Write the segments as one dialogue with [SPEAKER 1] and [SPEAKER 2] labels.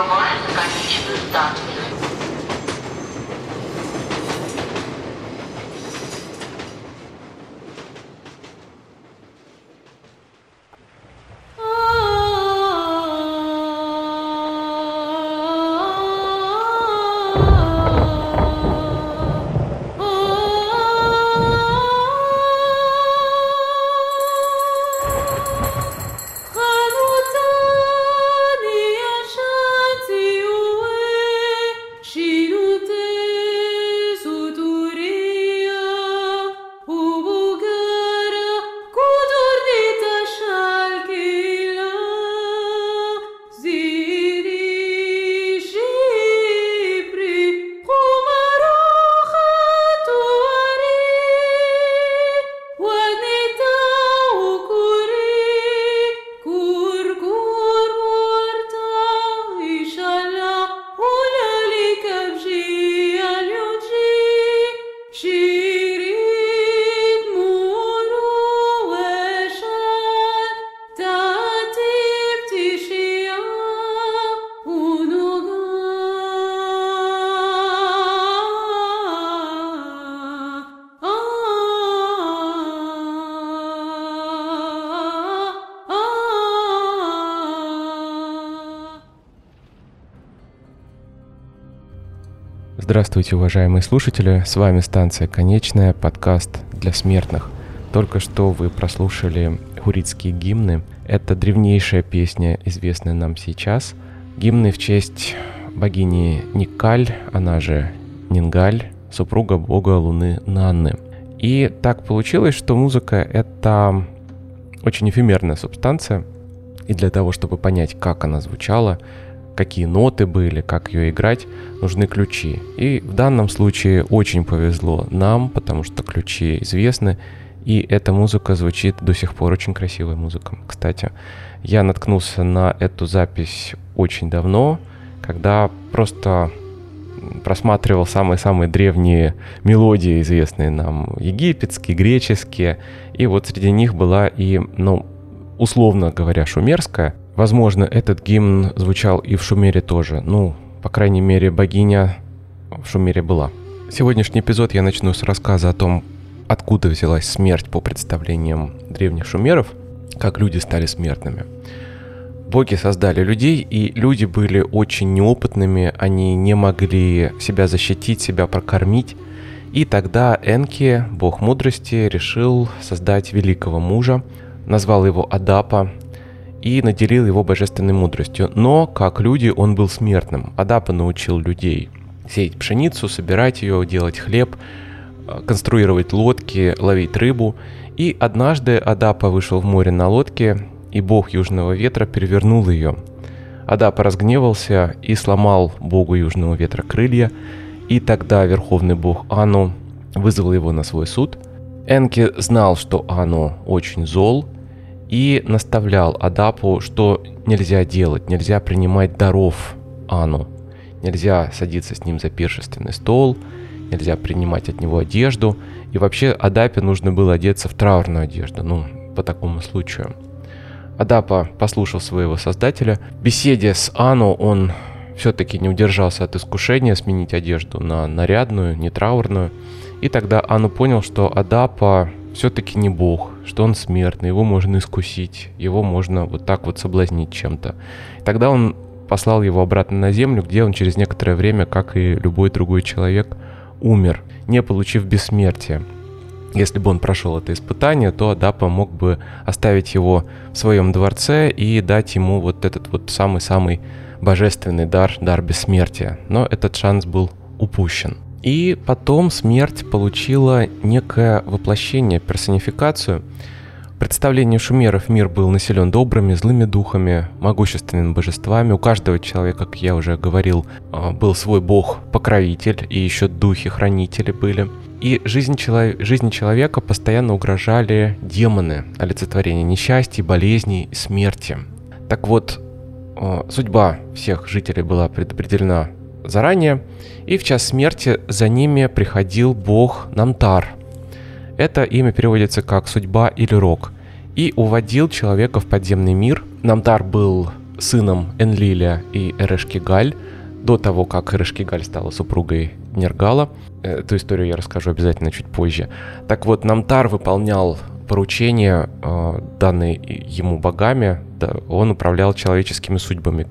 [SPEAKER 1] Überrollen kann ich Wüster.
[SPEAKER 2] Здравствуйте, уважаемые слушатели, с вами станция «Конечная», подкаст для смертных. Только что вы прослушали хуритские гимны. Это древнейшая песня, известная нам сейчас. Гимны в честь богини Никаль, она же Нингаль, супруга бога Луны Нанны. И так получилось, что музыка — это очень эфемерная субстанция, и для того, чтобы понять, как она звучала, какие ноты были, как ее играть, нужны ключи. И в данном случае очень повезло нам, потому что ключи известны, и эта музыка звучит до сих пор очень красивая музыка. Кстати, я наткнулся на эту запись очень давно, когда просто просматривал самые-самые древние мелодии, известные нам, египетские, греческие, и вот среди них была и, ну, условно говоря, шумерская, Возможно, этот гимн звучал и в Шумере тоже. Ну, по крайней мере, богиня в Шумере была. Сегодняшний эпизод я начну с рассказа о том, откуда взялась смерть по представлениям древних шумеров, как люди стали смертными. Боги создали людей, и люди были очень неопытными, они не могли себя защитить, себя прокормить. И тогда Энки, бог мудрости, решил создать великого мужа, назвал его Адапа, и наделил его божественной мудростью. Но, как люди, он был смертным. Адапа научил людей сеять пшеницу, собирать ее, делать хлеб, э, конструировать лодки, ловить рыбу. И однажды Адапа вышел в море на лодке, и бог южного ветра перевернул ее. Адапа разгневался и сломал богу южного ветра крылья, и тогда верховный бог Ану вызвал его на свой суд. Энки знал, что Ану очень зол – и наставлял Адапу, что нельзя делать, нельзя принимать даров Ану, нельзя садиться с ним за пиршественный стол, нельзя принимать от него одежду, и вообще Адапе нужно было одеться в траурную одежду, ну, по такому случаю. Адапа послушал своего создателя. В беседе с Ану он все-таки не удержался от искушения сменить одежду на нарядную, не траурную. И тогда Ану понял, что Адапа все-таки не бог, что он смертный, его можно искусить, его можно вот так вот соблазнить чем-то. Тогда он послал его обратно на землю, где он через некоторое время, как и любой другой человек, умер, не получив бессмертия. Если бы он прошел это испытание, то Адапа мог бы оставить его в своем дворце и дать ему вот этот вот самый-самый божественный дар, дар бессмертия. Но этот шанс был упущен. И потом смерть получила некое воплощение, персонификацию. В представлении шумеров мир был населен добрыми, злыми духами, могущественными божествами. У каждого человека, как я уже говорил, а, был свой бог-покровитель, и еще духи-хранители были. И жизнь, челов... жизни человека постоянно угрожали демоны, олицетворение несчастья, болезней смерти. Так вот, а, судьба всех жителей была предопределена заранее, и в час смерти за ними приходил бог Намтар. Это имя переводится как «судьба» или «рок», и уводил человека в подземный мир. Намтар был сыном Энлиля и Эрешкигаль до того, как Эрешкигаль стала супругой Нергала. Эту историю я расскажу обязательно чуть позже. Так вот, Намтар выполнял поручения, э, данные ему богами, он управлял человеческими судьбами,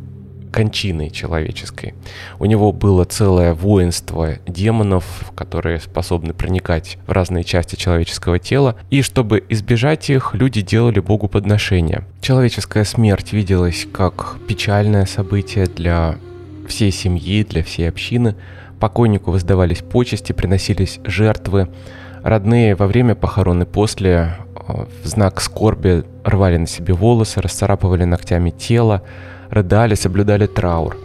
[SPEAKER 2] кончиной человеческой. У него было целое воинство демонов, которые способны проникать в разные части человеческого тела, и чтобы избежать их, люди делали Богу подношения. Человеческая смерть виделась как печальное событие для всей семьи, для всей общины. Покойнику воздавались почести, приносились жертвы. Родные во время похорон и после э, в знак скорби рвали на себе волосы, расцарапывали ногтями тело, рыдали, соблюдали траур.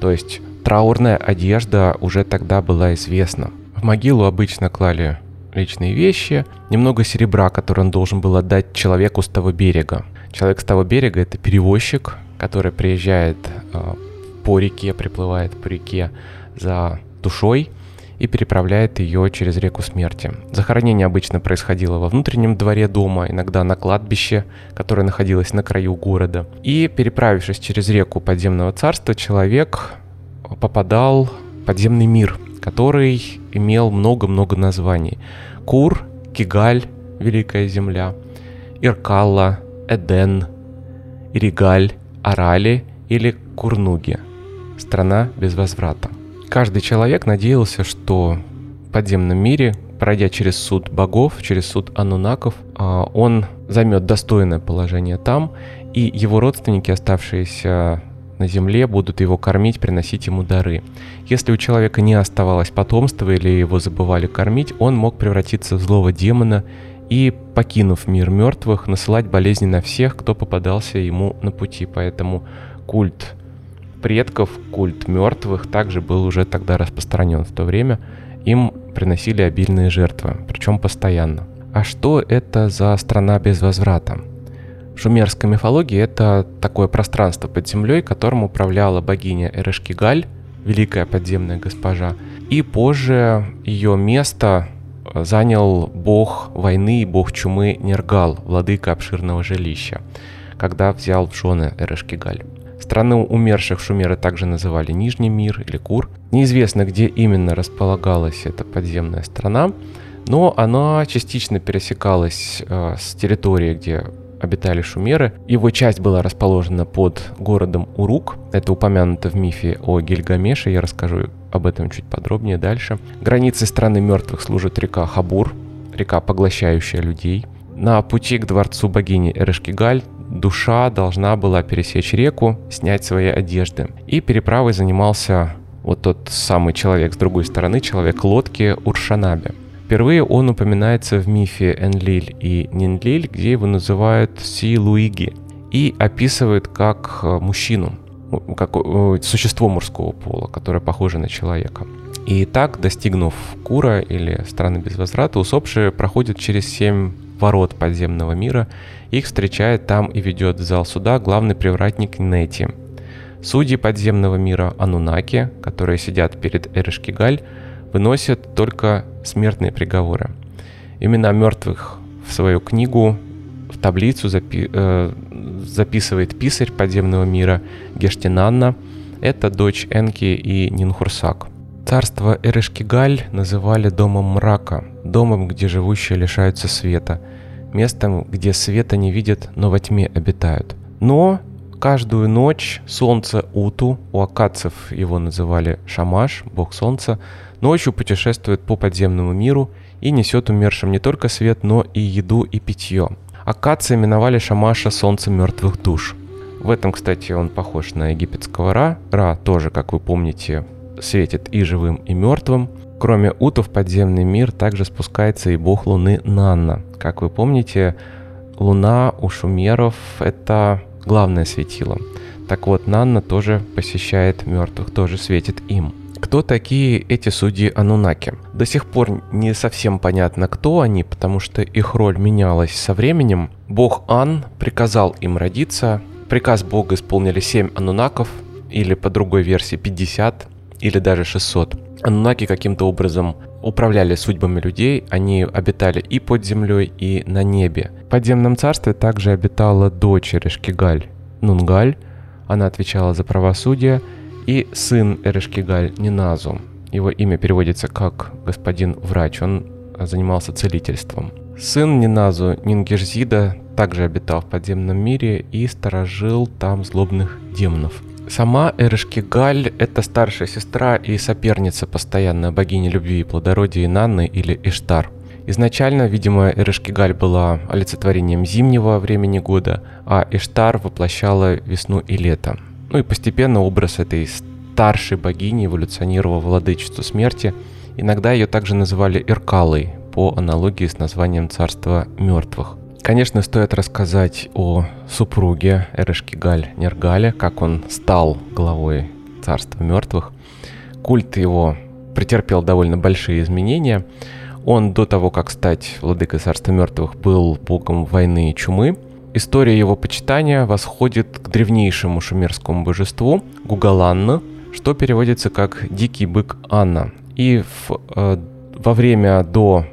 [SPEAKER 2] То есть траурная одежда уже тогда была известна. В могилу обычно клали личные вещи, немного серебра, которое он должен был отдать человеку с того берега. Человек с того берега — это перевозчик, который приезжает э, по реке, приплывает по реке за душой — и переправляет ее через реку смерти. Захоронение обычно происходило во внутреннем дворе дома, иногда на кладбище, которое находилось на краю города. И переправившись через реку подземного царства, человек попадал в подземный мир, который имел много-много названий. Кур, Кигаль, Великая Земля, Иркалла, Эден, Иригаль, Арали или Курнуги. Страна без возврата. Каждый человек надеялся, что в подземном мире, пройдя через суд богов, через суд анунаков, а, он займет достойное положение там, и его родственники, оставшиеся на земле, будут его кормить, приносить ему дары. Если у человека не оставалось потомства или его забывали кормить, он мог превратиться в злого демона и, покинув мир мертвых, насылать болезни на всех, кто попадался ему на пути. Поэтому культ предков, культ мертвых также был уже тогда распространен в то время. Им приносили обильные жертвы, причем постоянно. А что это за страна без возврата? В шумерской мифологии это такое пространство под землей, которым управляла богиня Эрешкигаль, великая подземная госпожа, и позже ее место занял бог войны и бог чумы Нергал, владыка обширного жилища, когда взял в жены Эрешкигаль. Страну умерших шумеры также называли Нижний мир или Кур. Неизвестно, где именно располагалась эта подземная страна, но она частично пересекалась э, с территорией, где обитали шумеры. Его часть была расположена под городом Урук. Это упомянуто в мифе о Гильгамеше. Я расскажу об этом чуть подробнее дальше. Границей страны мертвых служит река Хабур, река, поглощающая людей. На пути к дворцу богини Эрешкигаль душа должна была пересечь реку, снять свои одежды. И переправой занимался вот тот самый человек с другой стороны, человек лодки Уршанаби. Впервые он упоминается в мифе Энлиль и Нинлиль, где его называют Си Луиги, и описывает как э, мужчину, как э, существо мужского пола, которое похоже на человека. И так, достигнув Кура или страны без возврата, усопшие проходят через семь ворот подземного мира. Их встречает там и ведет в зал суда главный привратник Нети. Судьи подземного мира Анунаки, которые сидят перед Эрешкигаль, выносят только смертные приговоры. Имена мертвых в свою книгу, в таблицу запи э, записывает писарь подземного мира Гештинанна. Это дочь Энки и Нинхурсак. Царство Эрешкигаль называли домом мрака, домом, где живущие лишаются света, местом, где света не видят, но во тьме обитают. Но каждую ночь солнце Уту, у акадцев его называли Шамаш, бог солнца, ночью путешествует по подземному миру и несет умершим не только свет, но и еду и питье. Акадцы именовали Шамаша солнце мертвых душ. В этом, кстати, он похож на египетского Ра. Ра тоже, как вы помните, светит и живым, и мертвым. Кроме Уту в подземный мир также спускается и бог Луны Нанна. Как вы помните, Луна у шумеров — это главное светило. Так вот, Нанна тоже посещает мертвых, тоже светит им. Кто такие эти судьи Анунаки? До сих пор не совсем понятно, кто они, потому что их роль менялась со временем. Бог Ан приказал им родиться. Приказ Бога исполнили 7 анунаков, или по другой версии 50 или даже 600. Анунаки каким-то образом управляли судьбами людей, они обитали и под землей, и на небе. В подземном царстве также обитала дочь Решкигаль, Нунгаль. она отвечала за правосудие, и сын Эрешкигаль Ниназу. Его имя переводится как «господин врач», он занимался целительством. Сын Ниназу Нингерзида также обитал в подземном мире и сторожил там злобных демонов. Сама Эрешкигаль – это старшая сестра и соперница постоянная богини любви и плодородия Нанны или Иштар – Изначально, видимо, Эрешкигаль была олицетворением зимнего времени года, а Иштар воплощала весну и лето. Ну и постепенно образ этой старшей богини эволюционировал в владычеству смерти. Иногда ее также называли Иркалой, по аналогии с названием царства мертвых. Конечно, стоит рассказать о супруге Эрешкигаль Нергале, как он стал главой царства мертвых. Культ его претерпел довольно большие изменения – он до того, как стать владыкой царства мертвых, был богом войны и чумы. История его почитания восходит к древнейшему шумерскому божеству Гугаланна, что переводится как «дикий бык Анна». И в, э, во время до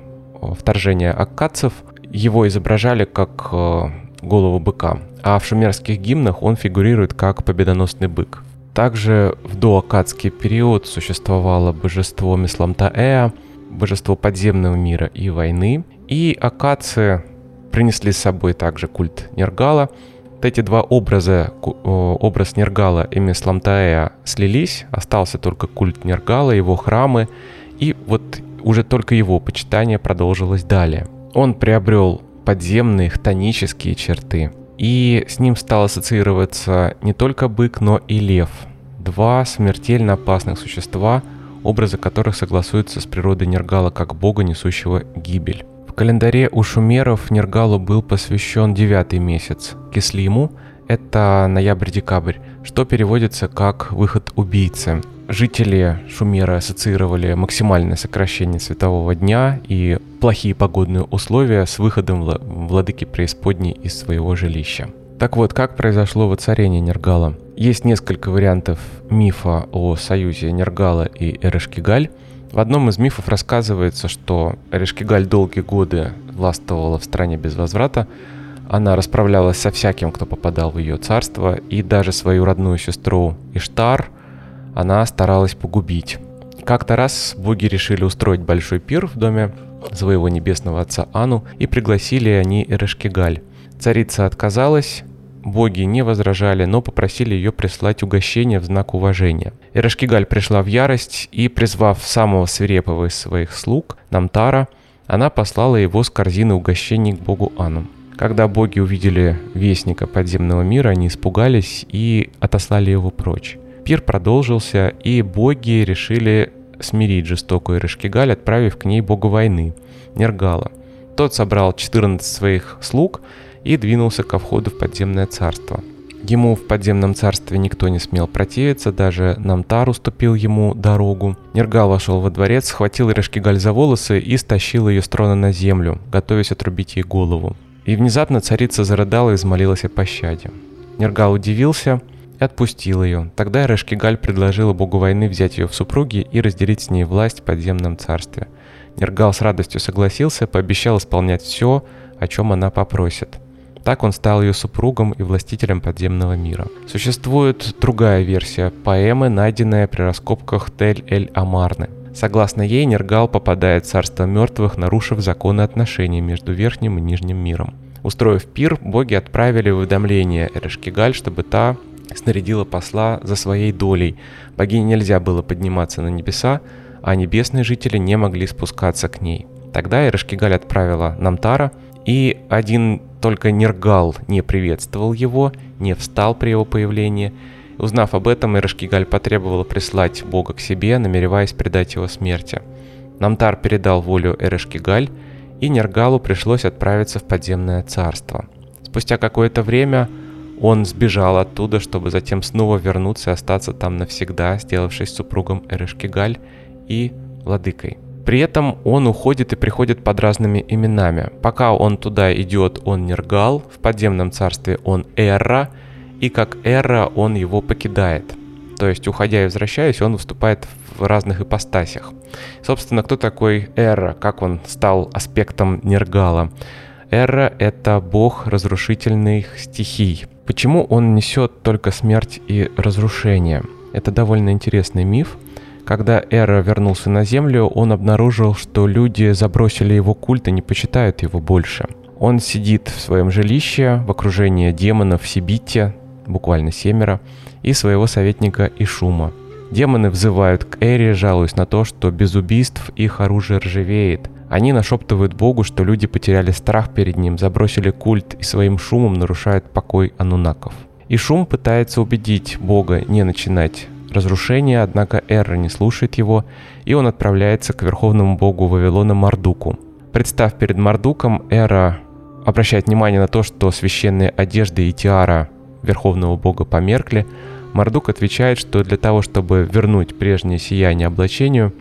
[SPEAKER 2] э, вторжения аккадцев его изображали как э, голову быка, а в шумерских гимнах он фигурирует как победоносный бык. Также в доаккадский период существовало божество Мисламтаэа, божество подземного мира и войны. И акации принесли с собой также культ Нергала. Вот эти два образа, образ Нергала и Месламтаэа слились, остался только культ Нергала, его храмы, и вот уже только его почитание продолжилось далее. Он приобрел подземные хтонические черты, и с ним стал ассоциироваться не только бык, но и лев. Два смертельно опасных существа – образы которых согласуются с природой Нергала как бога, несущего гибель. В календаре у шумеров Нергалу был посвящен девятый месяц, Кислиму – это ноябрь-декабрь, что переводится как «выход убийцы». Жители Шумера ассоциировали максимальное сокращение светового дня и плохие погодные условия с выходом владыки преисподней из своего жилища. Так вот, как произошло воцарение Нергала? Есть несколько вариантов мифа о союзе Нергала и Эрешкигаль. В одном из мифов рассказывается, что Эрешкигаль долгие годы властвовала в стране без возврата, она расправлялась со всяким, кто попадал в ее царство, и даже свою родную сестру Иштар она старалась погубить. Как-то раз боги решили устроить большой пир в доме своего небесного отца Ану и пригласили они Эрешкигаль. Царица отказалась, Боги не возражали, но попросили ее прислать угощение в знак уважения. Ирашкигаль пришла в ярость и, призвав самого свирепого из своих слуг, Намтара, она послала его с корзины угощений к богу Ану. Когда боги увидели вестника подземного мира, они испугались и отослали его прочь. Пир продолжился, и боги решили смирить жестокую Ирашкигаль, отправив к ней бога войны, Нергала. Тот собрал 14 своих слуг – и двинулся ко входу в подземное царство. Ему в подземном царстве никто не смел противиться, даже Намтар уступил ему дорогу. Нергал вошел во дворец, схватил Ирешкигаль за волосы и стащил ее с трона на землю, готовясь отрубить ей голову. И внезапно царица зарыдала и взмолилась о пощаде. Нергал удивился и отпустил ее. Тогда Ирешкигаль предложила богу войны взять ее в супруги и разделить с ней власть в подземном царстве. Нергал с радостью согласился, пообещал исполнять все, о чем она попросит – так он стал ее супругом и властителем подземного мира. Существует другая версия поэмы, найденная при раскопках Тель-эль-Амарны. Согласно ей, Нергал попадает в царство мертвых, нарушив законы отношений между верхним и нижним миром. Устроив пир, боги отправили уведомление Эрешкигаль, чтобы та снарядила посла за своей долей. Богине нельзя было подниматься на небеса, а небесные жители не могли спускаться к ней. Тогда Эрешкигаль отправила Намтара, и один только Нергал не приветствовал его, не встал при его появлении. Узнав об этом, Ирашкигаль потребовала прислать бога к себе, намереваясь предать его смерти. Намтар передал волю Эрешкигаль, и Нергалу пришлось отправиться в подземное царство. Спустя какое-то время он сбежал оттуда, чтобы затем снова вернуться и остаться там навсегда, сделавшись супругом Эрешкигаль и владыкой. При этом он уходит и приходит под разными именами. Пока он туда идет, он Нергал, в подземном царстве он Эра, и как Эра он его покидает. То есть, уходя и возвращаясь, он выступает в разных ипостасях. Собственно, кто такой Эра, как он стал аспектом Нергала? Эра — это бог разрушительных стихий. Почему он несет только смерть и разрушение? Это довольно интересный миф. Когда Эра вернулся на Землю, он обнаружил, что люди забросили его культ и не почитают его больше. Он сидит в своем жилище в окружении демонов Сибити, буквально семеро, и своего советника Ишума. Демоны взывают к Эре, жалуясь на то, что без убийств их оружие ржавеет. Они нашептывают Богу, что люди потеряли страх перед ним, забросили культ и своим шумом нарушают покой анунаков. И шум пытается убедить Бога не начинать разрушение, однако Эра не слушает его, и он отправляется к верховному богу Вавилона Мардуку. Представ перед Мардуком, Эра обращает внимание на то, что священные одежды и тиара верховного бога померкли, Мардук отвечает, что для того, чтобы вернуть прежнее сияние облачению,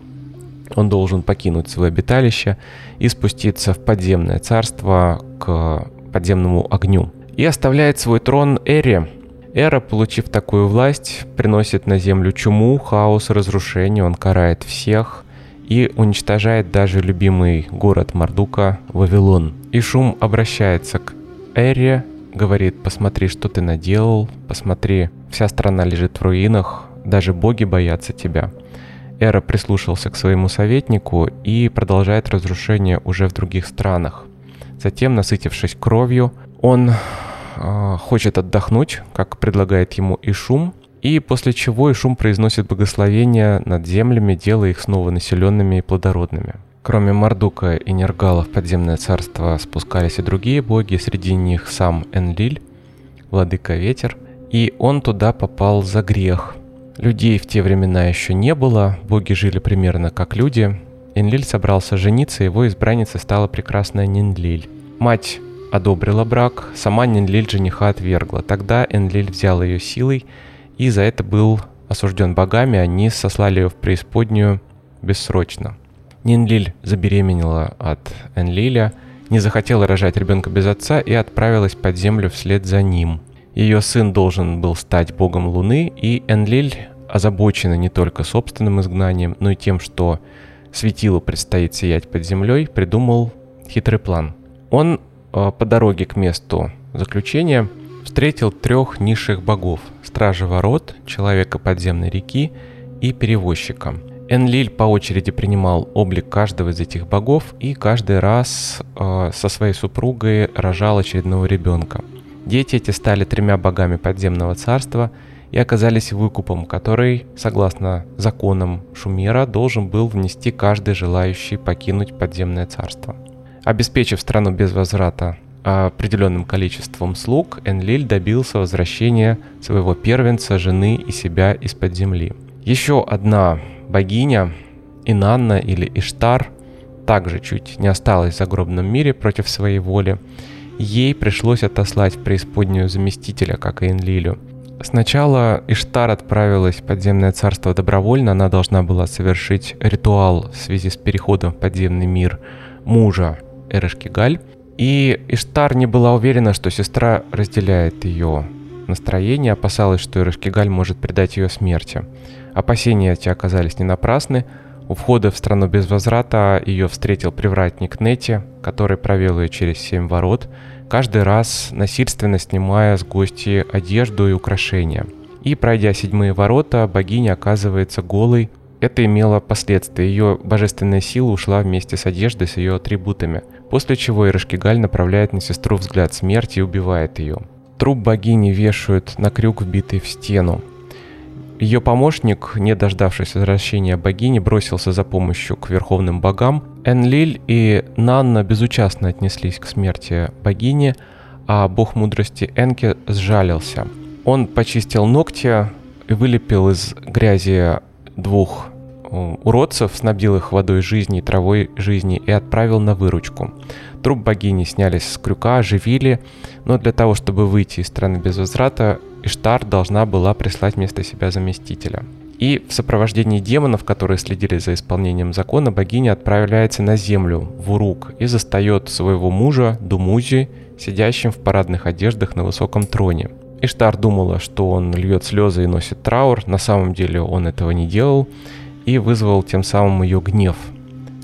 [SPEAKER 2] он должен покинуть свое обиталище и спуститься в подземное царство к подземному огню. И оставляет свой трон Эре. Эра, получив такую власть, приносит на землю чуму, хаос, разрушение, он карает всех и уничтожает даже любимый город Мардука Вавилон. И шум обращается к Эре говорит, посмотри, что ты наделал, посмотри, вся страна лежит в руинах, даже боги боятся тебя. Эра прислушался к своему советнику и продолжает разрушение уже в других странах. Затем, насытившись кровью, он э, хочет отдохнуть, как предлагает ему Ишум, и после чего Ишум произносит благословение над землями, делая их снова населенными и плодородными. Кроме Мардука и Нергала в подземное царство спускались и другие боги, среди них сам Энлиль, владыка ветер, и он туда попал за грех. Людей в те времена еще не было, боги жили примерно как люди. Энлиль собрался жениться, его избранницей стала прекрасная Нинлиль. Мать одобрила брак, сама Нинлиль жениха отвергла. Тогда Энлиль взял ее силой и за это был осужден богами, они сослали ее в преисподнюю бессрочно. Нинлиль забеременела от Энлиля, не захотела рожать ребенка без отца и отправилась под землю вслед за ним. Ее сын должен был стать богом Луны, и Энлиль, озабочена не только собственным изгнанием, но и тем, что светилу предстоит сиять под землей, придумал хитрый план. Он э, по дороге к месту заключения встретил трех низших богов – Стражи Ворот, Человека Подземной Реки и Перевозчика – Энлиль по очереди принимал облик каждого из этих богов и каждый раз э, со своей супругой рожал очередного ребенка. Дети эти стали тремя богами подземного царства и оказались выкупом, который, согласно законам Шумера, должен был внести каждый желающий покинуть подземное царство. Обеспечив страну без возврата определенным количеством слуг, Энлиль добился возвращения своего первенца, жены и себя из-под земли. Еще одна богиня Инанна или Иштар также чуть не осталась в загробном мире против своей воли. Ей пришлось отослать в преисподнюю заместителя, как и Энлилю. Сначала Иштар отправилась в подземное царство добровольно, она должна была совершить ритуал в связи с переходом в подземный мир мужа Эрешкигаль. И Иштар не была уверена, что сестра разделяет ее настроение, опасалась, что Эрешкигаль может предать ее смерти. Опасения эти оказались не напрасны. У входа в страну без возврата ее встретил привратник Нети, который провел ее через семь ворот, каждый раз насильственно снимая с гости одежду и украшения. И пройдя седьмые ворота, богиня оказывается голой. Это имело последствия. Ее божественная сила ушла вместе с одеждой, с ее атрибутами. После чего Ирашкигаль направляет на сестру взгляд смерти и убивает ее. Труп богини вешают на крюк, вбитый в стену. Ее помощник, не дождавшись возвращения богини, бросился за помощью к верховным богам. Энлиль и Нанна безучастно отнеслись к смерти богини, а бог мудрости Энки сжалился. Он почистил ногти и вылепил из грязи двух э, уродцев, снабдил их водой жизни и травой жизни и отправил на выручку. Труп богини сняли с крюка, оживили, но для того, чтобы выйти из страны без возврата, Иштар должна была прислать вместо себя заместителя. И в сопровождении демонов, которые следили за исполнением закона, богиня отправляется на землю, в Урук, и застает своего мужа, Думузи, сидящим в парадных одеждах на высоком троне. Иштар думала, что он льет слезы и носит траур, на самом деле он этого не делал, и вызвал тем самым ее гнев.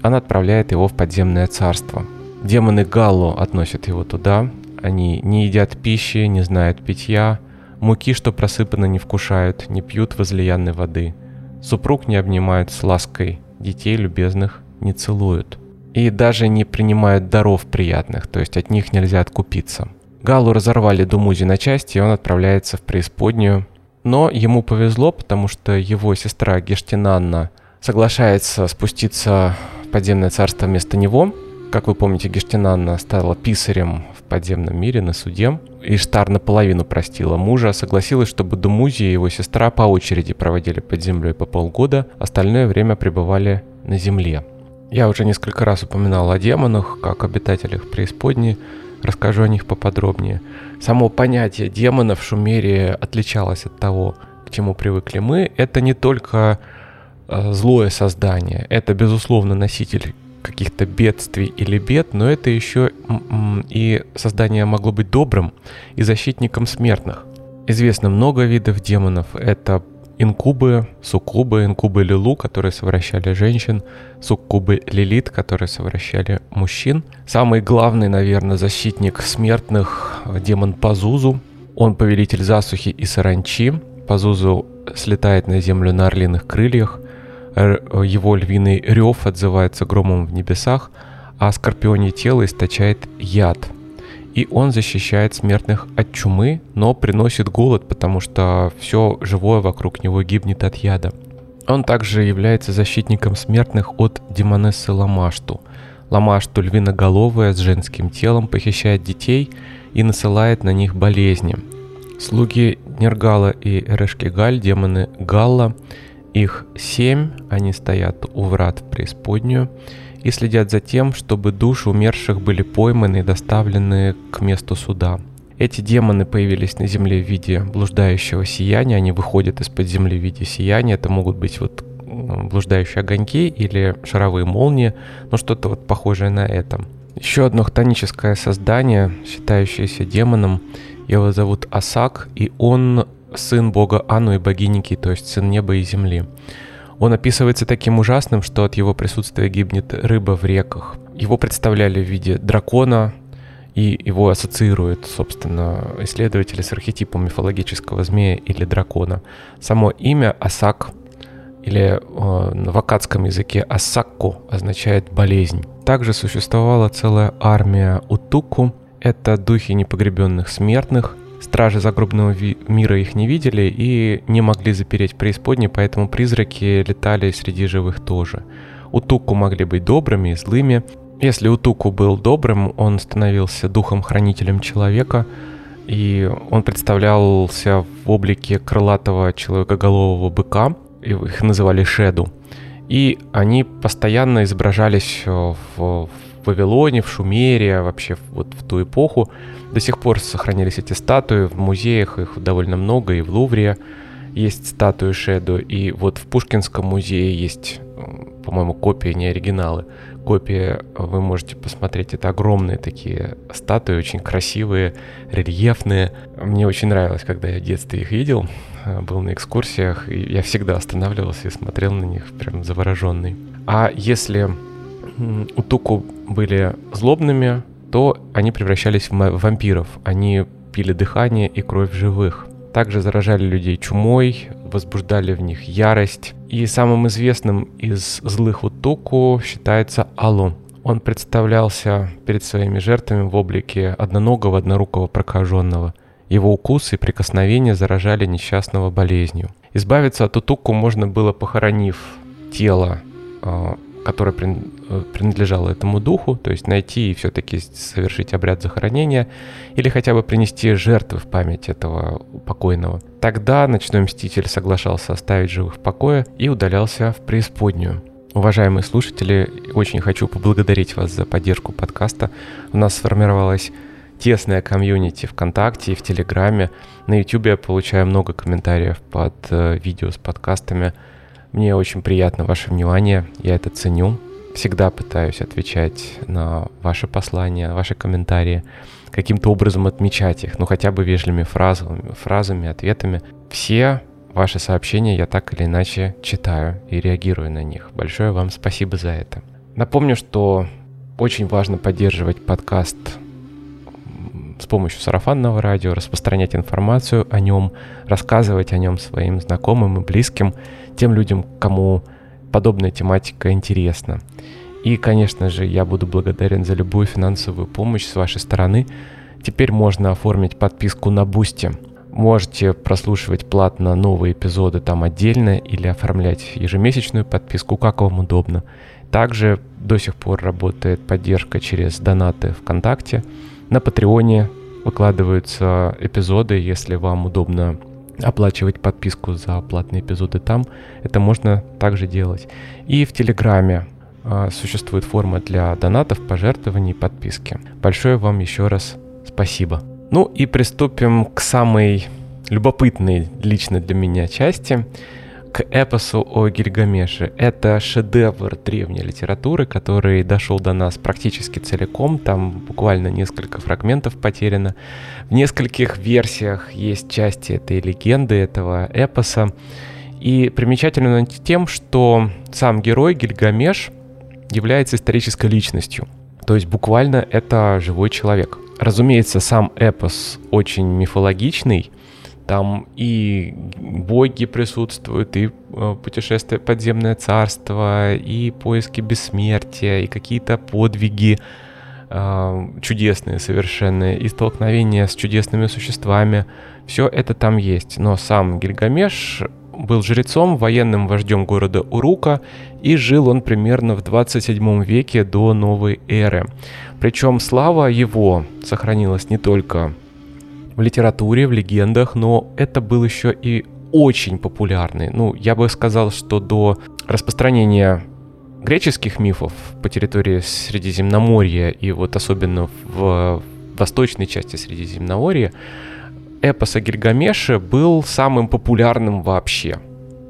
[SPEAKER 2] Она отправляет его в подземное царство – Демоны Галло относят его туда. Они не едят пищи, не знают питья, муки, что просыпаны, не вкушают, не пьют возлиянной воды. Супруг не обнимают с лаской, детей любезных не целуют. И даже не принимают даров приятных, то есть от них нельзя откупиться. Галу разорвали Думузи на части, и он отправляется в преисподнюю. Но ему повезло, потому что его сестра Гештинанна соглашается спуститься в подземное царство вместо него. Как вы помните, Гештинанна стала писарем в подземном мире на суде. Иштар наполовину простила мужа, согласилась, чтобы Думузи и его сестра по очереди проводили под землей по полгода, остальное время пребывали на земле. Я уже несколько раз упоминал о демонах, как обитателях преисподней, Расскажу о них поподробнее. Само понятие демона в Шумере отличалось от того, к чему привыкли мы. Это не только э, злое создание, это, безусловно, носитель каких-то бедствий или бед, но это еще и создание могло быть добрым и защитником смертных. Известно много видов демонов. Это инкубы, суккубы, инкубы Лилу, которые совращали женщин, суккубы Лилит, которые совращали мужчин. Самый главный, наверное, защитник смертных – демон Пазузу. Он повелитель засухи и саранчи. Пазузу слетает на землю на орлиных крыльях. Его львиный рев отзывается громом в небесах, а скорпионе тело источает яд – и он защищает смертных от чумы, но приносит голод, потому что все живое вокруг него гибнет от яда. Он также является защитником смертных от демонессы Ламашту. Ламашту львиноголовая с женским телом похищает детей и насылает на них болезни. Слуги Нергала и Эрешкигаль, демоны Галла, их семь, они стоят у врат в преисподнюю, и следят за тем, чтобы души умерших были пойманы и доставлены к месту суда. Эти демоны появились на Земле в виде блуждающего сияния, они выходят из-под Земли в виде сияния, это могут быть вот блуждающие огоньки или шаровые молнии, но что-то вот похожее на это. Еще одно хтоническое создание, считающееся демоном, его зовут Асак, и он сын бога Ану и богиники, то есть сын неба и земли. Он описывается таким ужасным, что от его присутствия гибнет рыба в реках. Его представляли в виде дракона, и его ассоциируют, собственно, исследователи с архетипом мифологического змея или дракона. Само имя Асак или э, на акадском языке Асакко означает болезнь. Также существовала целая армия Утуку, это духи непогребенных смертных, Стражи загробного мира их не видели и не могли запереть преисподней, поэтому призраки летали среди живых тоже. Утуку могли быть добрыми и злыми. Если Утуку был добрым, он становился духом-хранителем человека, и он представлялся в облике крылатого человекоголового быка, их называли Шеду. И они постоянно изображались в, в Вавилоне, в Шумере, вообще вот в ту эпоху. До сих пор сохранились эти статуи, в музеях их довольно много, и в Лувре есть статуи Шеду, и вот в Пушкинском музее есть, по-моему, копии, не оригиналы. Копии вы можете посмотреть, это огромные такие статуи, очень красивые, рельефные. Мне очень нравилось, когда я в детстве их видел, был на экскурсиях, и я всегда останавливался и смотрел на них прям завороженный. А если Утуку были злобными, то они превращались в вампиров. Они пили дыхание и кровь живых. Также заражали людей чумой, возбуждали в них ярость. И самым известным из злых Утуку считается Алу. Он представлялся перед своими жертвами в облике одноногого, однорукого прокаженного. Его укусы и прикосновения заражали несчастного болезнью. Избавиться от Утуку можно было, похоронив тело а, которая э, принадлежала этому духу, то есть найти и все-таки совершить обряд захоронения или хотя бы принести жертвы в память этого покойного. Тогда ночной мститель соглашался оставить живых в покое и удалялся в преисподнюю. Уважаемые слушатели, очень хочу поблагодарить вас за поддержку подкаста. У нас сформировалась тесная комьюнити ВКонтакте и в Телеграме. На YouTube я получаю много комментариев под э, видео с подкастами. Мне очень приятно ваше внимание, я это ценю. Всегда пытаюсь отвечать на ваши послания, ваши комментарии, каким-то образом отмечать их, ну хотя бы вежливыми фразами, фразами, ответами. Все ваши сообщения я так или иначе читаю и реагирую на них. Большое вам спасибо за это. Напомню, что очень важно поддерживать подкаст с помощью сарафанного радио, распространять информацию о нем, рассказывать о нем своим знакомым и близким, тем людям, кому подобная тематика интересна. И, конечно же, я буду благодарен за любую финансовую помощь с вашей стороны. Теперь можно оформить подписку на Boosty. Можете прослушивать платно новые эпизоды там отдельно или оформлять ежемесячную подписку, как вам удобно. Также до сих пор работает поддержка через донаты ВКонтакте. На Патреоне выкладываются эпизоды, если вам удобно оплачивать подписку за платные эпизоды там, это можно также делать. И в Телеграме э, существует форма для донатов, пожертвований и подписки. Большое вам еще раз спасибо. Ну и приступим к самой любопытной лично для меня части к эпосу о Гильгамеше. Это шедевр древней литературы, который дошел до нас практически целиком. Там буквально несколько фрагментов потеряно. В нескольких версиях есть части этой легенды, этого эпоса. И примечательно тем, что сам герой Гильгамеш является исторической личностью. То есть буквально это живой человек. Разумеется, сам эпос очень мифологичный, там и боги присутствуют, и э, путешествие подземное царство, и поиски бессмертия, и какие-то подвиги э, чудесные совершенно, и столкновения с чудесными существами. Все это там есть. Но сам Гильгамеш был жрецом, военным вождем города Урука, и жил он примерно в 27 веке до новой эры. Причем слава его сохранилась не только в литературе, в легендах, но это был еще и очень популярный. Ну, я бы сказал, что до распространения греческих мифов по территории Средиземноморья и вот особенно в восточной части Средиземноморья, эпос о Гильгамеше был самым популярным вообще.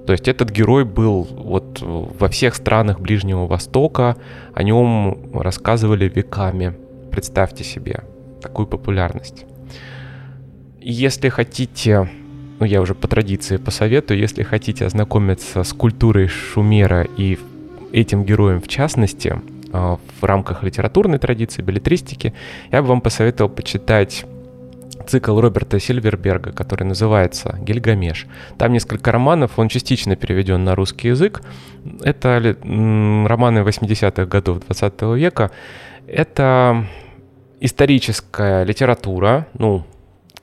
[SPEAKER 2] То есть этот герой был вот во всех странах Ближнего Востока, о нем рассказывали веками. Представьте себе такую популярность. Если хотите, ну я уже по традиции посоветую, если хотите ознакомиться с культурой Шумера и этим героем в частности, а, в рамках литературной традиции, билетристики, я бы вам посоветовал почитать цикл Роберта Сильверберга, который называется «Гильгамеш». Там несколько романов, он частично переведен на русский язык. Это романы 80-х годов 20 века. Это историческая литература, ну,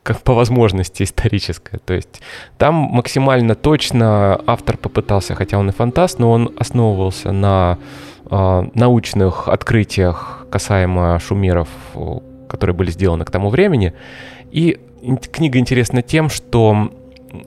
[SPEAKER 2] как по возможности историческая. То есть там максимально точно автор попытался, хотя он и фантаст, но он основывался на э, научных открытиях касаемо шумеров, которые были сделаны к тому времени. И книга интересна тем, что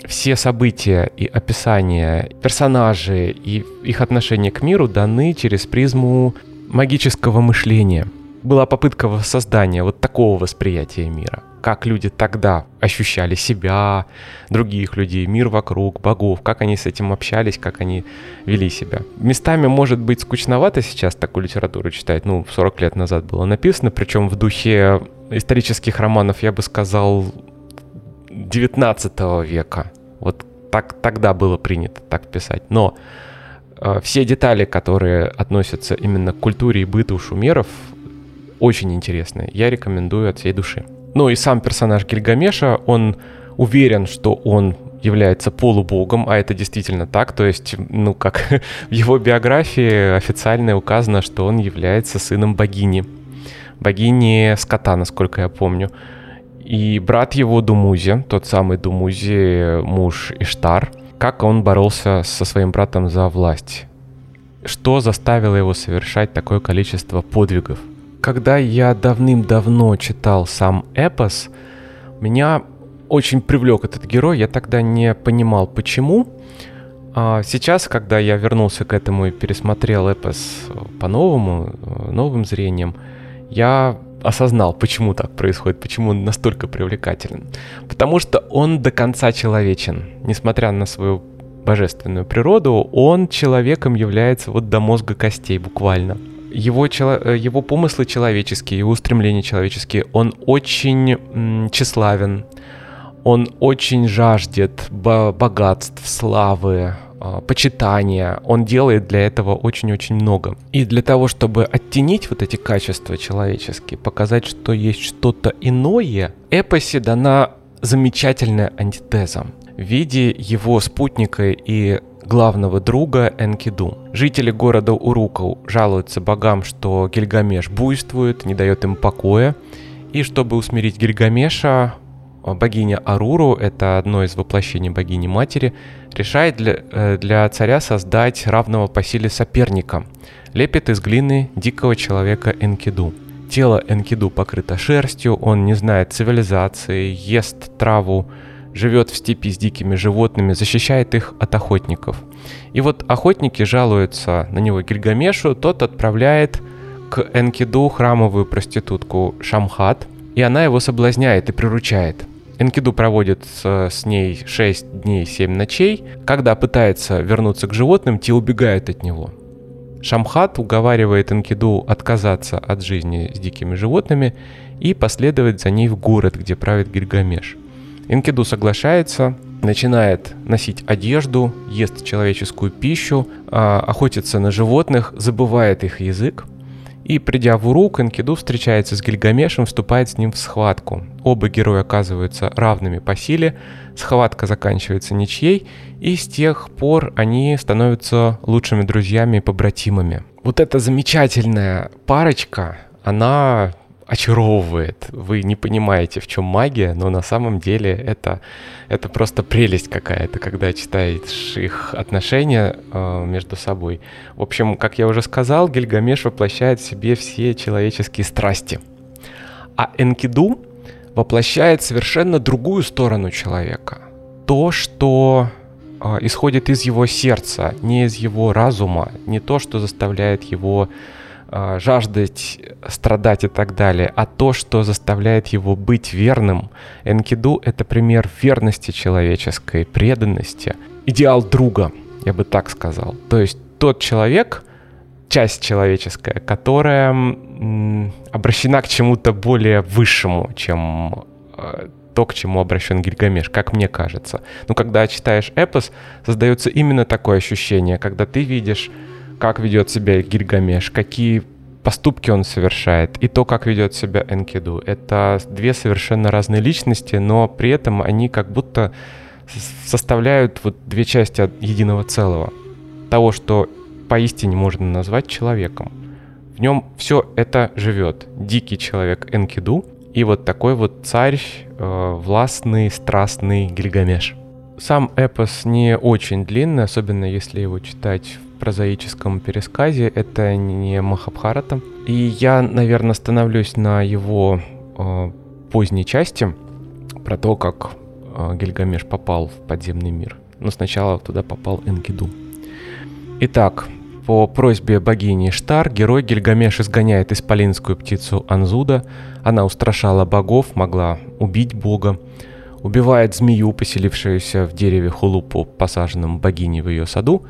[SPEAKER 2] все события и описания персонажей и их отношения к миру даны через призму магического мышления. Была попытка создания вот такого восприятия мира – как люди тогда ощущали себя, других людей, мир вокруг, богов, как они с этим общались, как они вели себя. Местами может быть скучновато сейчас такую литературу читать, ну, 40 лет назад было написано, причем в духе исторических романов, я бы сказал, 19 века. Вот так тогда было принято так писать. Но э, все детали, которые относятся именно к культуре и быту шумеров, очень интересные. Я рекомендую от всей души. Ну и сам персонаж Гильгамеша, он уверен, что он является полубогом, а это действительно так, то есть, ну, как в его биографии официально указано, что он является сыном богини, богини скота, насколько я помню. И брат его Думузи, тот самый Думузи, муж Иштар, как он боролся со своим братом за власть, что заставило его совершать такое количество подвигов – когда я давным-давно читал сам эпос, меня очень привлек этот герой. Я тогда не понимал, почему. А сейчас, когда я вернулся к этому и пересмотрел эпос по-новому, новым зрением, я осознал, почему так происходит, почему он настолько привлекателен. Потому что он до конца человечен. Несмотря на свою божественную природу, он человеком является вот до мозга костей буквально его, э, его помыслы человеческие, его устремления человеческие, он очень тщеславен, он очень жаждет богатств, славы, а, почитания. Он делает для этого очень-очень много. И для того, чтобы оттенить вот эти качества человеческие, показать, что есть что-то иное, эпосе дана замечательная антитеза в виде его спутника и главного друга Энкиду. Жители города Урукау жалуются богам, что Гильгамеш буйствует, не дает им покоя. И чтобы усмирить Гильгамеша, богиня Аруру, это одно из воплощений богини-матери, решает для, э, для царя создать равного по силе соперника. Лепит из глины дикого человека Энкиду. Тело Энкиду покрыто шерстью, он не знает цивилизации, ест траву, живет в степи с дикими животными, защищает их от охотников. И вот охотники жалуются на него Гильгамешу, тот отправляет к Энкиду храмовую проститутку Шамхат, и она его соблазняет и приручает. Энкиду проводит с, ней 6 дней 7 ночей. Когда пытается вернуться к животным, те убегают от него. Шамхат уговаривает Энкиду отказаться от жизни с дикими животными и последовать за ней в город, где правит Гильгамеш. Энкиду соглашается, начинает носить одежду, ест человеческую пищу, а, охотится на животных, забывает их язык. И придя в Урук, Энкиду встречается с Гильгамешем, вступает с ним в схватку. Оба героя оказываются равными по силе, схватка заканчивается ничьей, и с тех пор они становятся лучшими друзьями и побратимами. Вот эта замечательная парочка, она очаровывает. Вы не понимаете, в чем магия, но на самом деле это, это просто прелесть какая-то, когда читаешь их отношения э, между собой. В общем, как я уже сказал, Гильгамеш воплощает в себе все человеческие страсти. А Энкиду воплощает совершенно другую сторону человека. То, что э, исходит из его сердца, не из его разума, не то, что заставляет его а, жаждать, страдать и так далее, а то, что заставляет его быть верным. Энкиду — это пример верности человеческой, преданности, идеал друга, я бы так сказал. То есть тот человек, часть человеческая, которая м, обращена к чему-то более высшему, чем э, то, к чему обращен Гильгамеш, как мне кажется. Но когда читаешь эпос, создается именно такое ощущение, когда ты видишь как ведет себя Гильгамеш, какие поступки он совершает, и то, как ведет себя Энкиду. Это две совершенно разные личности, но при этом они как будто составляют вот две части единого целого. Того, что поистине можно назвать человеком. В нем все это живет. Дикий человек Энкиду и вот такой вот царь, э, властный, страстный Гильгамеш. Сам эпос не очень длинный, особенно если его читать прозаическом пересказе. Это не Махабхарата. И я, наверное, становлюсь на его э, поздней части про то, как э, Гильгамеш попал в подземный мир. Но сначала туда попал Энкиду. Итак, по просьбе богини Штар герой Гильгамеш изгоняет исполинскую птицу Анзуда. Она устрашала богов, могла убить бога. Убивает змею, поселившуюся в дереве хулупу, посаженном богиней в ее саду.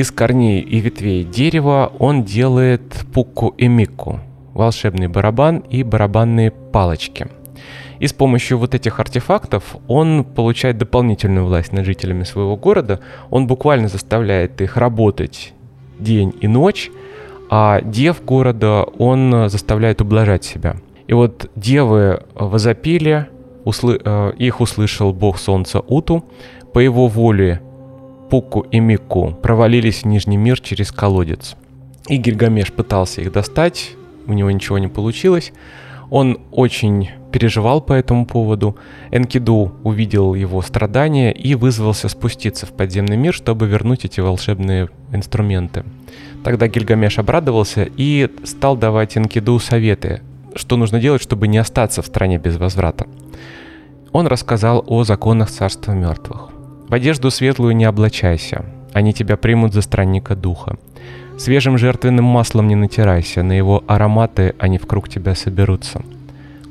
[SPEAKER 2] Из корней и ветвей дерева он делает пукку и микку, волшебный барабан и барабанные палочки. И с помощью вот этих артефактов он получает дополнительную власть над жителями своего города. Он буквально заставляет их работать день и ночь, а дев города он заставляет ублажать себя. И вот девы возопили, услы... Э, их услышал бог солнца Уту, по его воле Пуку и Мику провалились в Нижний мир через колодец. И Гильгамеш пытался их достать, у него ничего не получилось. Он очень переживал по этому поводу. Энкиду увидел его страдания и вызвался спуститься в подземный мир, чтобы вернуть эти волшебные инструменты. Тогда Гильгамеш обрадовался и стал давать Энкиду советы, что нужно делать, чтобы не остаться в стране без возврата. Он рассказал о законах царства мертвых. В одежду светлую не облачайся, они тебя примут за странника духа. Свежим жертвенным маслом не натирайся, на его ароматы они в круг тебя соберутся.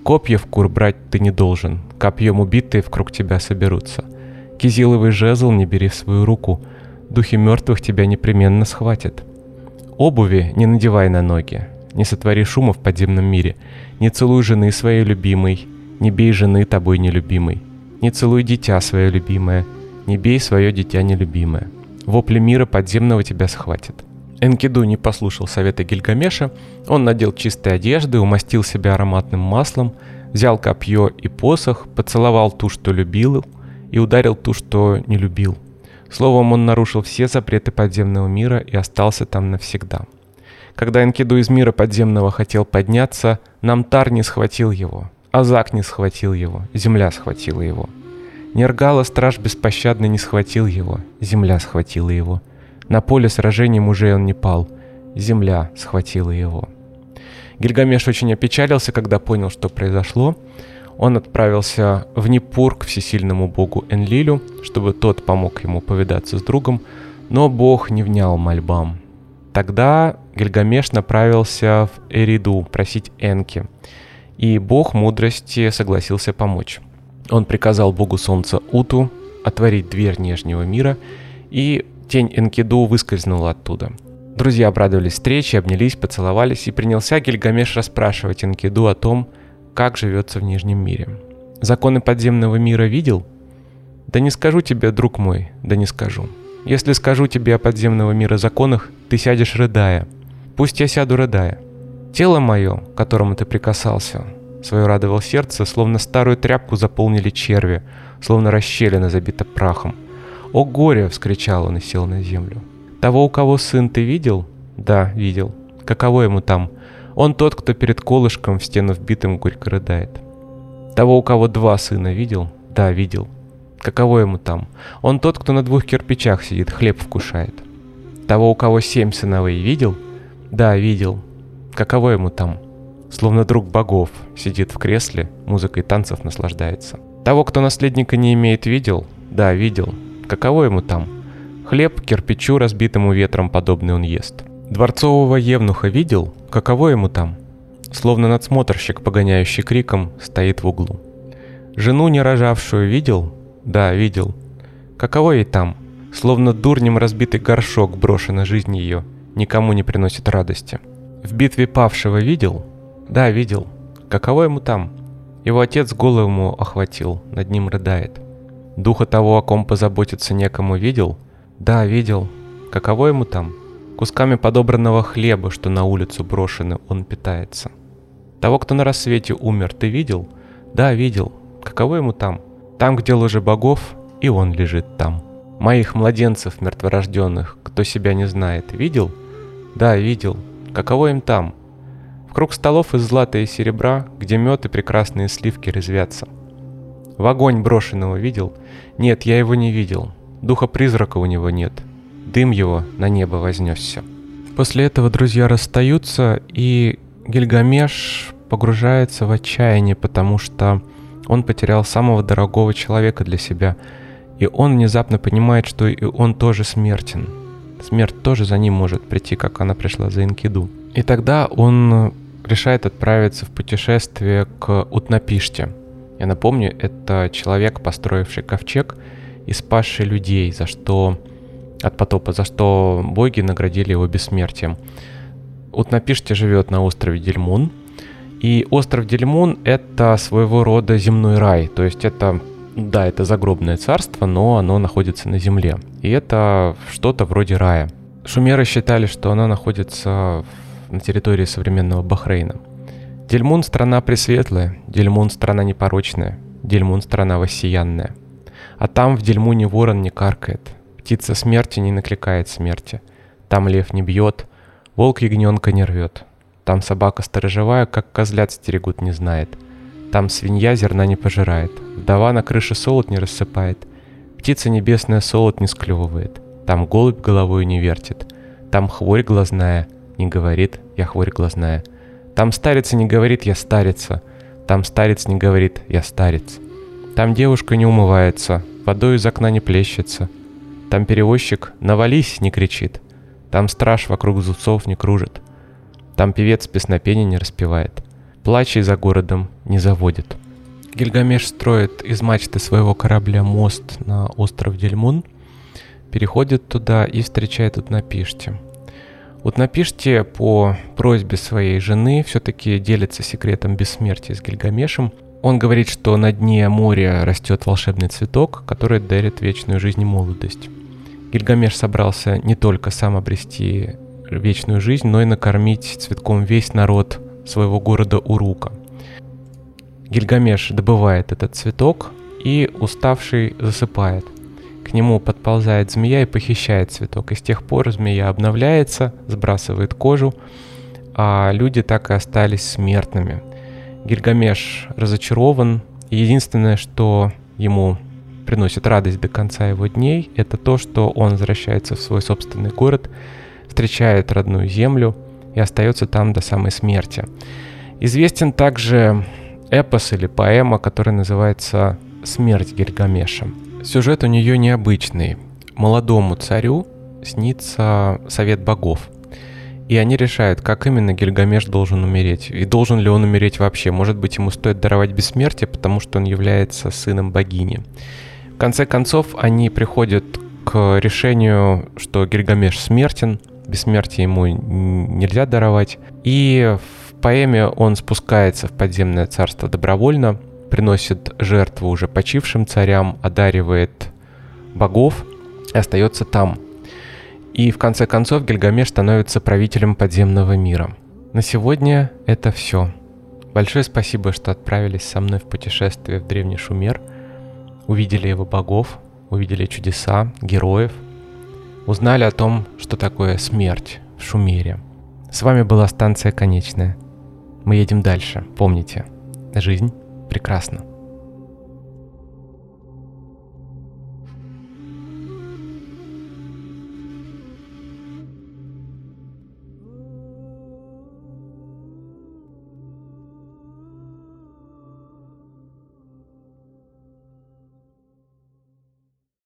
[SPEAKER 2] Копья в кур брать ты не должен, копьем убитые в круг тебя соберутся. Кизиловый жезл не бери в свою руку, духи мертвых тебя непременно схватят. Обуви не надевай на ноги, не сотвори шума в подземном мире, не целуй жены своей любимой, не бей жены тобой нелюбимой, не целуй дитя свое любимое – не бей свое дитя нелюбимое. Вопли мира подземного тебя схватят. Энкиду не послушал совета Гильгамеша, он надел чистые одежды, умастил себя ароматным маслом, взял копье и посох, поцеловал ту, что любил, и ударил ту, что не любил. Словом, он нарушил все запреты подземного мира и остался там навсегда. Когда Энкиду из мира подземного хотел подняться, Намтар не схватил его, Азак не схватил его, земля схватила его. Нергала страж беспощадный не схватил его, земля схватила его. На поле сражений мужей он не пал, земля схватила его. Гильгамеш очень опечалился, когда понял, что произошло. Он отправился в Непур к всесильному богу Энлилю, чтобы тот помог ему повидаться с другом, но бог не внял мольбам. Тогда Гильгамеш направился в Эриду просить Энки, и бог мудрости согласился помочь. Он приказал богу солнца Уту отворить дверь Нижнего мира, и Тень Энкиду выскользнула оттуда. Друзья обрадовались встрече, обнялись, поцеловались, и принялся Гильгамеш расспрашивать Энкиду о том, как живется в Нижнем мире. Законы подземного мира видел? Да не скажу тебе, друг мой, да не скажу. Если скажу тебе о подземного мира законах, ты сядешь рыдая. Пусть я сяду рыдая. Тело мое, к которому ты прикасался, свое радовал сердце, словно старую тряпку заполнили черви, словно расщелина забита прахом – «О горе!» — вскричал он и сел на землю. «Того, у кого сын, ты видел?» «Да, видел. Каково ему там?» «Он тот, кто перед колышком в стену вбитым горько рыдает». «Того, у кого два сына, видел?» «Да, видел. Каково ему там?» «Он тот, кто на двух кирпичах сидит, хлеб вкушает». «Того, у кого семь сыновей, видел?» «Да, видел. Каково ему там?» Словно друг богов, сидит в кресле, музыкой танцев наслаждается. Того, кто наследника не имеет, видел? Да, видел. Каково ему там? Хлеб кирпичу, разбитому ветром, подобный он ест. Дворцового евнуха видел? Каково ему там? Словно надсмотрщик, погоняющий криком, стоит в углу. Жену не рожавшую видел? Да, видел. Каково ей там? Словно дурнем разбитый горшок, брошена жизнь ее, никому не приносит радости. В битве павшего видел? Да, видел. Каково ему там? Его отец голову охватил, над ним рыдает. Духа того, о ком позаботиться некому, видел? Да, видел. Каково ему там? Кусками подобранного хлеба, что на улицу брошены, он питается. Того, кто на рассвете умер, ты видел? Да, видел. Каково ему там? Там, где ложе богов, и он лежит там. Моих младенцев мертворожденных, кто себя не знает, видел? Да, видел. Каково им там? В круг столов из злата и серебра, где мед и прекрасные сливки резвятся – в огонь брошенного видел? Нет, я его не видел. Духа призрака у него нет. Дым его на небо вознесся. После этого друзья расстаются, и Гильгамеш погружается в отчаяние, потому что он потерял самого дорогого человека для себя. И он внезапно понимает, что и он тоже смертен. Смерть тоже за ним может прийти, как она пришла за Инкиду. И тогда он решает отправиться в путешествие к Утнапиште. Я напомню, это человек, построивший ковчег и спасший людей, за что от потопа, за что боги наградили его бессмертием. Утнапиште живет на острове Дельмун, и остров Дельмун — это своего рода земной рай, то есть это, да, это загробное царство, но оно находится на земле, и это что-то вроде рая. Шумеры считали, что оно находится на территории современного Бахрейна — Дельмун — страна пресветлая, Дельмун — страна непорочная, Дельмун — страна воссиянная. А там в Дельмуне ворон не каркает, птица смерти не накликает смерти. Там лев не бьет, волк ягненка не рвет. Там собака сторожевая, как козлят стерегут, не знает. Там свинья зерна не пожирает, вдова на крыше солод не рассыпает, птица небесная солод не склевывает. Там голубь головой не вертит, там хворь глазная не говорит «я хворь глазная», там старец не говорит «я старица», там старец не говорит «я старец». Там девушка не умывается, водой из окна не плещется. Там перевозчик «навались» не кричит. Там страж вокруг зубцов не кружит. Там певец песнопения не распевает. Плачей за городом не заводит. Гильгамеш строит из мачты своего корабля мост на остров Дельмун, переходит туда и встречает тут на Пиште. Вот напишите по просьбе своей жены, все-таки делится секретом бессмертия с Гильгамешем. Он говорит, что на дне моря растет волшебный цветок, который дарит вечную жизнь и молодость. Гильгамеш собрался не только сам обрести вечную жизнь, но и накормить цветком весь народ своего города Урука. Гильгамеш добывает этот цветок и уставший засыпает. К нему подползает змея и похищает цветок. И с тех пор змея обновляется, сбрасывает кожу, а люди так и остались смертными. Гильгамеш разочарован, и единственное, что ему приносит радость до конца его дней, это то, что он возвращается в свой собственный город, встречает родную землю и остается там до самой смерти. Известен также эпос или поэма, которая называется «Смерть Гильгамеша». Сюжет у нее необычный. Молодому царю снится совет богов – и они решают, как именно Гильгамеш должен умереть. И должен ли он умереть вообще. Может быть, ему стоит даровать бессмертие, потому что он является сыном богини. В конце концов, они приходят к решению, что Гильгамеш смертен, бессмертие ему нельзя даровать. И в поэме он спускается в подземное царство добровольно, приносит жертву уже почившим царям, одаривает богов и остается там – и в конце концов Гильгамеш становится правителем подземного мира. На сегодня это все. Большое спасибо, что отправились со мной в путешествие в древний Шумер, увидели его богов, увидели чудеса, героев, узнали о том, что такое смерть в Шумере. С вами была станция «Конечная». Мы едем дальше. Помните, жизнь прекрасна.